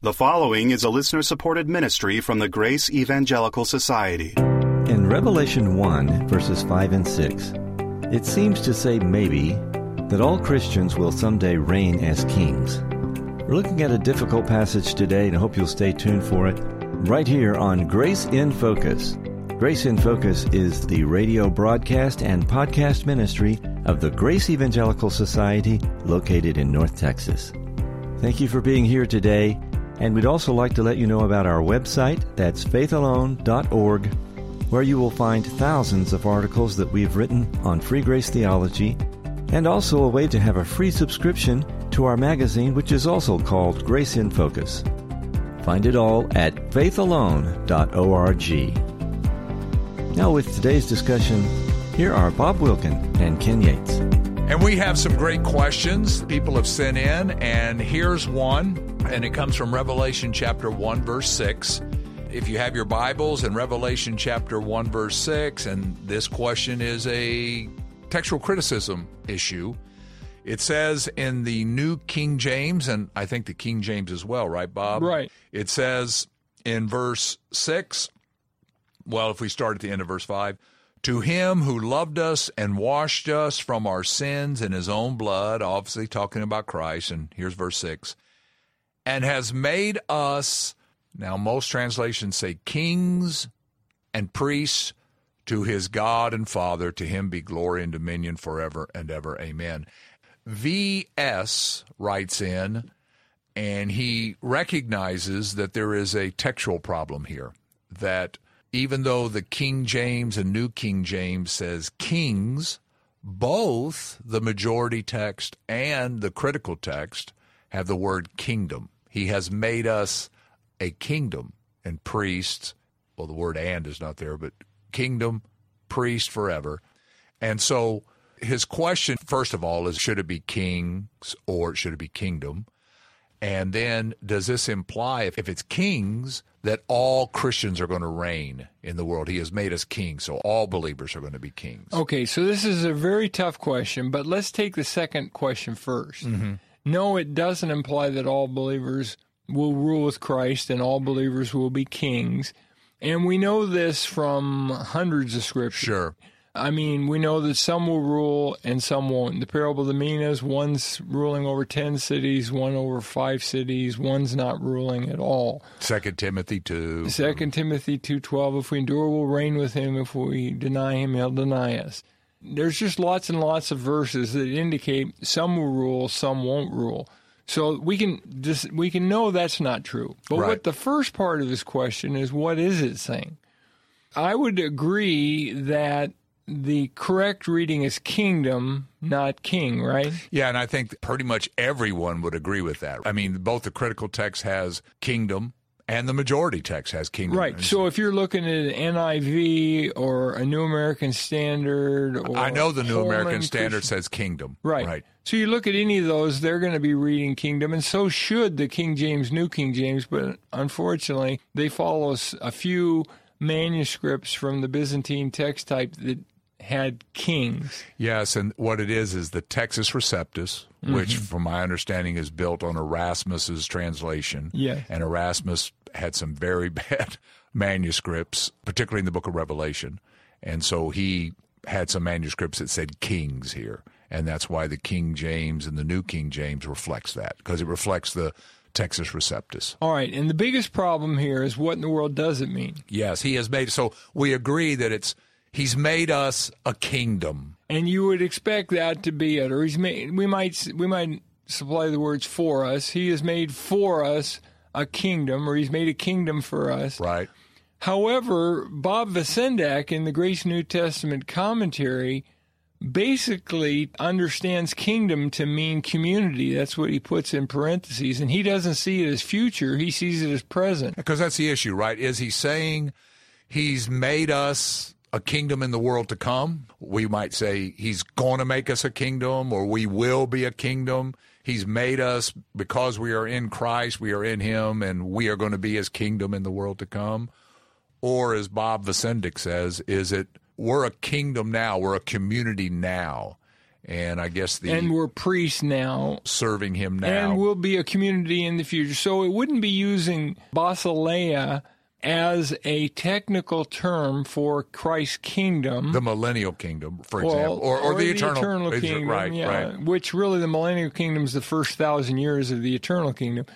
The following is a listener supported ministry from the Grace Evangelical Society. In Revelation 1, verses 5 and 6, it seems to say maybe that all Christians will someday reign as kings. We're looking at a difficult passage today, and I hope you'll stay tuned for it right here on Grace in Focus. Grace in Focus is the radio broadcast and podcast ministry of the Grace Evangelical Society located in North Texas. Thank you for being here today. And we'd also like to let you know about our website, that's faithalone.org, where you will find thousands of articles that we've written on free grace theology, and also a way to have a free subscription to our magazine, which is also called Grace in Focus. Find it all at faithalone.org. Now, with today's discussion, here are Bob Wilkin and Ken Yates. And we have some great questions people have sent in, and here's one and it comes from Revelation chapter 1, verse 6. If you have your Bibles in Revelation chapter 1, verse 6, and this question is a textual criticism issue, it says in the New King James, and I think the King James as well, right, Bob? Right. It says in verse 6, well, if we start at the end of verse 5, to him who loved us and washed us from our sins in his own blood, obviously talking about Christ, and here's verse 6 and has made us, now most translations say kings and priests to his God and Father. To him be glory and dominion forever and ever. Amen. V.S. writes in, and he recognizes that there is a textual problem here. That even though the King James and New King James says kings, both the majority text and the critical text have the word kingdom. He has made us a kingdom and priests. Well, the word and is not there, but kingdom, priest forever. And so his question, first of all, is should it be kings or should it be kingdom? And then does this imply, if, if it's kings, that all Christians are going to reign in the world? He has made us kings, so all believers are going to be kings. Okay, so this is a very tough question, but let's take the second question 1st mm-hmm. No, it doesn't imply that all believers will rule with Christ and all believers will be kings. And we know this from hundreds of scriptures. Sure. I mean, we know that some will rule and some won't. The parable of the minas, one's ruling over 10 cities, one over five cities, one's not ruling at all. Second Timothy 2. Second Timothy 2.12, if we endure, we'll reign with him. If we deny him, he'll deny us. There's just lots and lots of verses that indicate some will rule, some won't rule. So we can just we can know that's not true. But right. what the first part of this question is, what is it saying? I would agree that the correct reading is kingdom, not king, right? Yeah, and I think pretty much everyone would agree with that. I mean, both the critical text has kingdom and the majority text has kingdom. Right. So if you're looking at an NIV or a New American Standard, I know the New American Standard says kingdom. Right. Right. So you look at any of those, they're going to be reading kingdom, and so should the King James, New King James. But unfortunately, they follow a few manuscripts from the Byzantine text type that had kings. Yes, and what it is is the Textus Receptus, mm-hmm. which, from my understanding, is built on Erasmus's translation. Yeah, and Erasmus had some very bad manuscripts, particularly in the Book of Revelation, and so he had some manuscripts that said kings here, and that's why the King James and the New King James reflects that because it reflects the Textus Receptus. All right, and the biggest problem here is what in the world does it mean? Yes, he has made so we agree that it's He's made us a kingdom. And you would expect that to be it, or he's made. We might we might supply the words for us. He has made for us a kingdom, or he's made a kingdom for us. Right. However, Bob Vacendak in the Grace New Testament commentary basically understands kingdom to mean community. That's what he puts in parentheses. And he doesn't see it as future, he sees it as present. Because that's the issue, right? Is he saying he's made us a kingdom in the world to come. We might say he's going to make us a kingdom or we will be a kingdom. He's made us because we are in Christ, we are in him, and we are going to be his kingdom in the world to come. Or as Bob Vacendak says, is it we're a kingdom now, we're a community now. and I guess the and we're priests now, serving him now. and we'll be a community in the future. So it wouldn't be using basileia as a technical term for Christ's kingdom. the millennial kingdom, for Well, example, or, or, the, eternal, is- kingdom, right? yeah, Right. Which really, the millennial kingdom is the first thousand years of the eternal kingdom.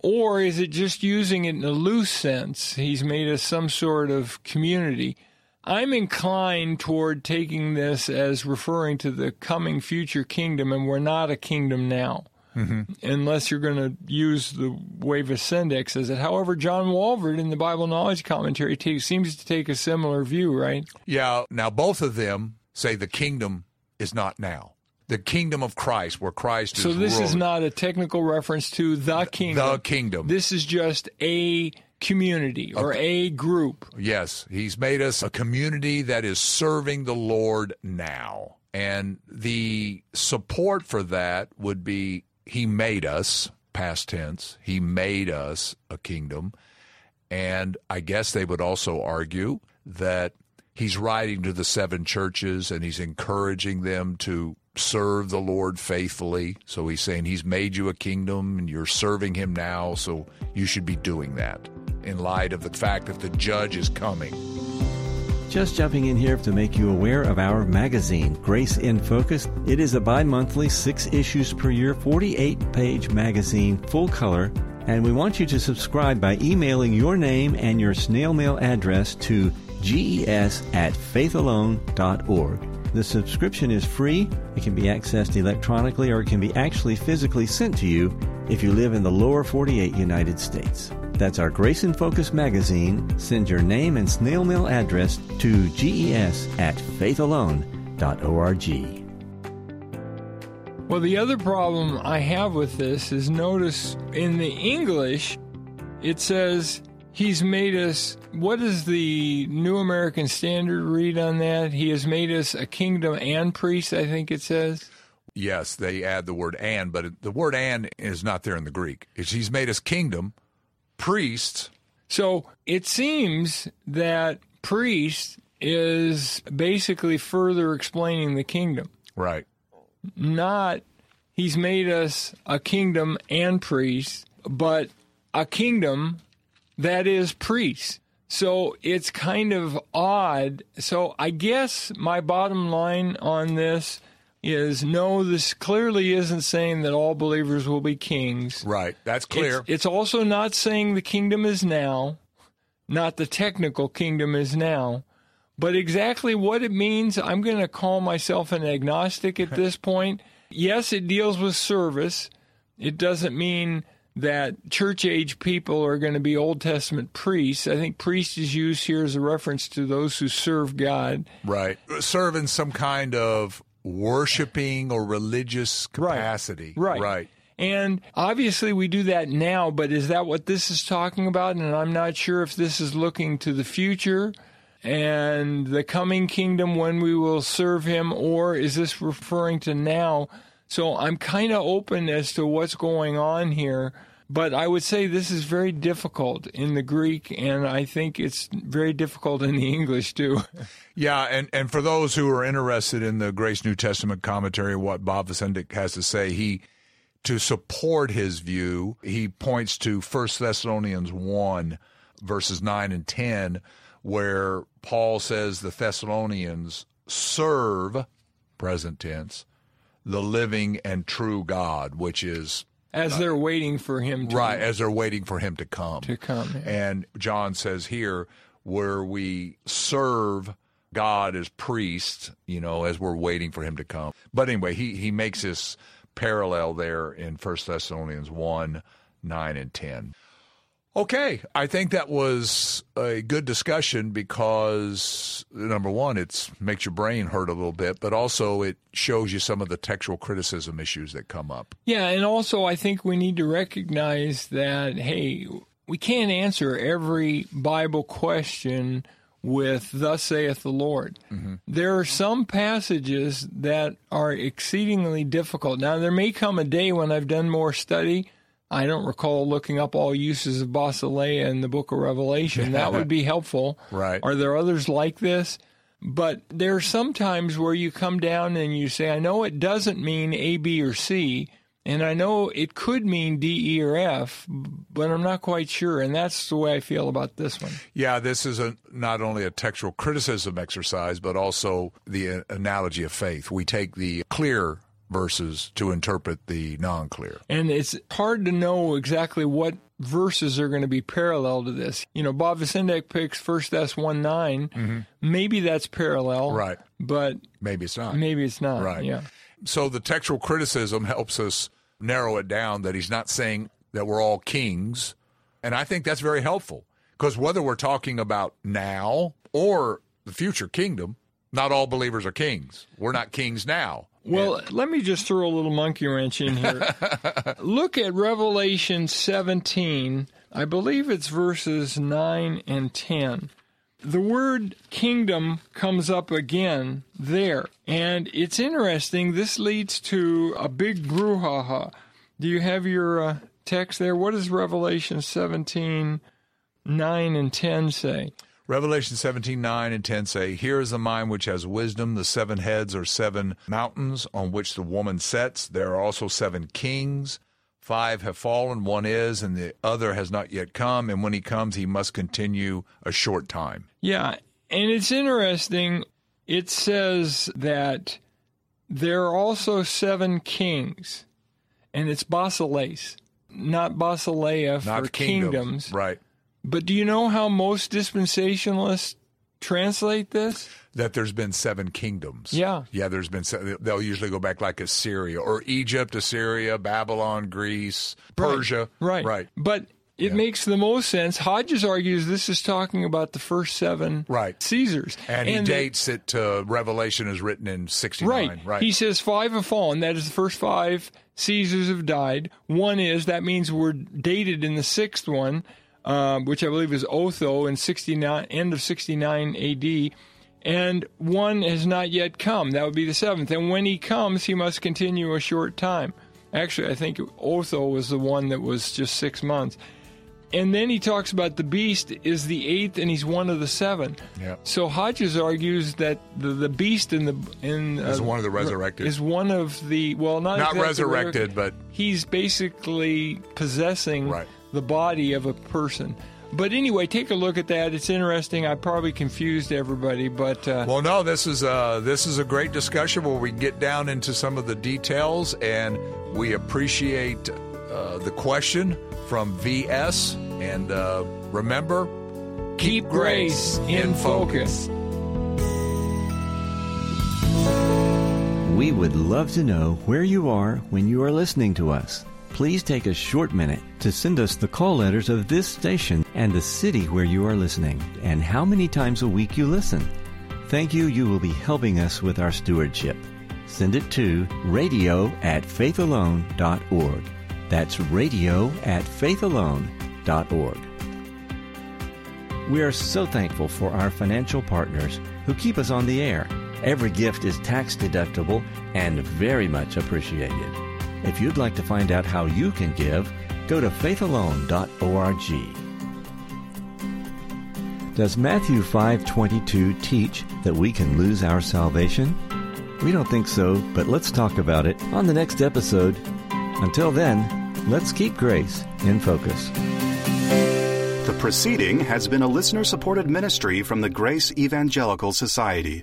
Or is it just using it in a loose sense? He's made us some sort of community. I'm inclined toward taking this as referring to the coming future kingdom, and we're not a kingdom now. Unless you're going to use the way Vacendak's says it. However, John Walvoord in the Bible Knowledge Commentary takes, seems to take a similar view, right? Yeah. Now both of them say the kingdom is not now. The kingdom of Christ, where Christ So is this is not a technical reference to the kingdom. the kingdom. This is just a community or a group. Yes, he's made us a community that is serving the Lord now. And the support for that would be he made us, past tense, he made us a kingdom. And I guess they would also argue that he's writing to the seven churches and he's encouraging them to serve the Lord faithfully. So he's saying he's made you a kingdom and you're serving him now, so you should be doing that in light of the fact that the judge is coming. Just jumping in here to make you aware of our magazine, Grace in Focus. It is a bi monthly, six issues per year, 48 page magazine, full color. And we want you to subscribe by emailing your name and your snail mail address to ges at faithalone.org. The subscription is free. It can be accessed electronically or it can be actually physically sent to you if you live in the lower 48 United States. That's our Grace in Focus magazine. Send your name and snail mail address to ges at faithalone.org. Well, the other problem I have with this is notice in the English, it says he's made us. What does the New American Standard read on that? He has made us a kingdom and priest, I think it says. Yes, they add the word and, but the word and is not there in the Greek. It's, he's made us kingdom, priests. So it seems that priest is basically further explaining the kingdom. Right. not he's made us a kingdom and priests, but a kingdom that is priests. So it's kind of odd. So I guess my bottom line on this is no, this clearly isn't saying that all believers will be kings. Right. That's clear. It's, it's also not saying the kingdom is now, not the technical kingdom is now, but exactly what it means, I'm going to call myself an agnostic at this point. Yes, it deals with service. It doesn't mean that church age people are going to be Old Testament priests. I think priest is used here as a reference to those who serve God. right. Serve in some kind of worshiping or religious Right. capacity. Right. Right. And obviously, we do that now, but is that what this is talking about? And I'm not sure if this is looking to the future and the coming kingdom when we will serve him, or is this referring to now? So I'm kind of open as to what's going on here. But I would say this is very difficult in the Greek, and I think it's very difficult in the English too. Yeah, and, and for those who are interested in the Grace New Testament commentary, what Bob Vacendak has to say, he to support his view, he points to 1 Thessalonians 1, verses 9 and 10, where Paul says the Thessalonians serve, present tense, the living and true God, which is As they're waiting for him to, right as they're waiting for him to come. to come. And John says here, where we serve God as priests, you know, as we're waiting for him to come. But anyway, he, he makes this parallel there in 1 Thessalonians 1 9 and 10. Okay, I think that was a good discussion because number one, it makes your brain hurt a little bit, but also it shows you some of the textual criticism issues that come up. Yeah, and also I think we need to recognize that hey, we can't answer every Bible question with "Thus saith the Lord." Mm-hmm. There are some passages that are exceedingly difficult. Now, there may come a day when I've done more study. I don't recall looking up all uses of basileia in the Book of Revelation. That would be helpful. Right. Are there others like this? But there are some times where you come down and you say, I know it doesn't mean A, B, or C, and I know it could mean D, E, or F, but I'm not quite sure. And that's the way I feel about this one. Yeah, this is a, not only a textual criticism exercise, but also the analogy of faith. We take the clear verses to interpret the non clear. And it's hard to know exactly what verses are going to be parallel to this. You know, Bob Vacendak picks First S 1 9. Mm-hmm. Maybe that's parallel. Right. But Maybe it's not. maybe it's not. Right. Yeah. So the textual criticism helps us narrow it down that he's not saying that we're all kings. And I think that's very helpful because whether we're talking about now or the future kingdom, not all believers are kings. We're not kings now. Well, let me just throw a little monkey wrench in here. Look at Revelation 17. I believe it's verses 9 and 10. The word kingdom comes up again there. And it's interesting. This leads to a big brouhaha. Do you have your uh, text there? What does Revelation 17, 9 and 10 say? Revelation 17, 9 and 10 say, Here is the mind which has wisdom. The seven heads are seven mountains on which the woman sits. There are also seven kings. Five have fallen, one is, and the other has not yet come. And when he comes, he must continue a short time. Yeah, and it's interesting. It says that there are also seven kings, and it's basileis, not basileia for Not kingdoms. Right. But do you know how most dispensationalists translate this? That there's been seven kingdoms. Yeah. Yeah, there's been, se- they'll usually go back like Assyria or Egypt, Assyria, Babylon, Greece, Persia. Right. Right. But it makes the most sense. Hodges argues this is talking about the first seven Right. Caesars. And he they- dates it to Revelation is written in 69. Right. Right. He says five have fallen. That is the first five Caesars have died. One is that means we're dated in the sixth one, um, which I believe is Otho in 69, end of 69 A.D. And one has not yet come. That would be the seventh. And when he comes, he must continue a short time. Actually, I think Otho was the one that was just six months. And then he talks about the beast is the eighth, and he's one of the seven. Yeah. So Hodges argues that the, the beast in the in uh, Is one of the resurrected. is one of the well not Not exactly resurrected, but he's basically possessing Right. The body of a person. But anyway, take a look at that. It's interesting. I probably confused everybody, but uh, Well, no, this is uh, this is a great discussion where we get down into some of the details, and we appreciate uh, the question from VS. And uh, remember, keep grace in focus. We would love to know where you are when you are listening to us. Please take a short minute to send us the call letters of this station and the city where you are listening and how many times a week you listen. Thank you. You will be helping us with our stewardship. Send it to radio at faithalone.org. That's radio at faithalone.org. We are so thankful for our financial partners who keep us on the air. Every gift is tax deductible and very much appreciated. If you'd like to find out how you can give, go to faithalone.org. Does Matthew 5:22 teach that we can lose our salvation? We don't think so, but let's talk about it on the next episode. Until then, let's keep grace in focus. The proceeding has been a listener supported ministry from the Grace Evangelical Society.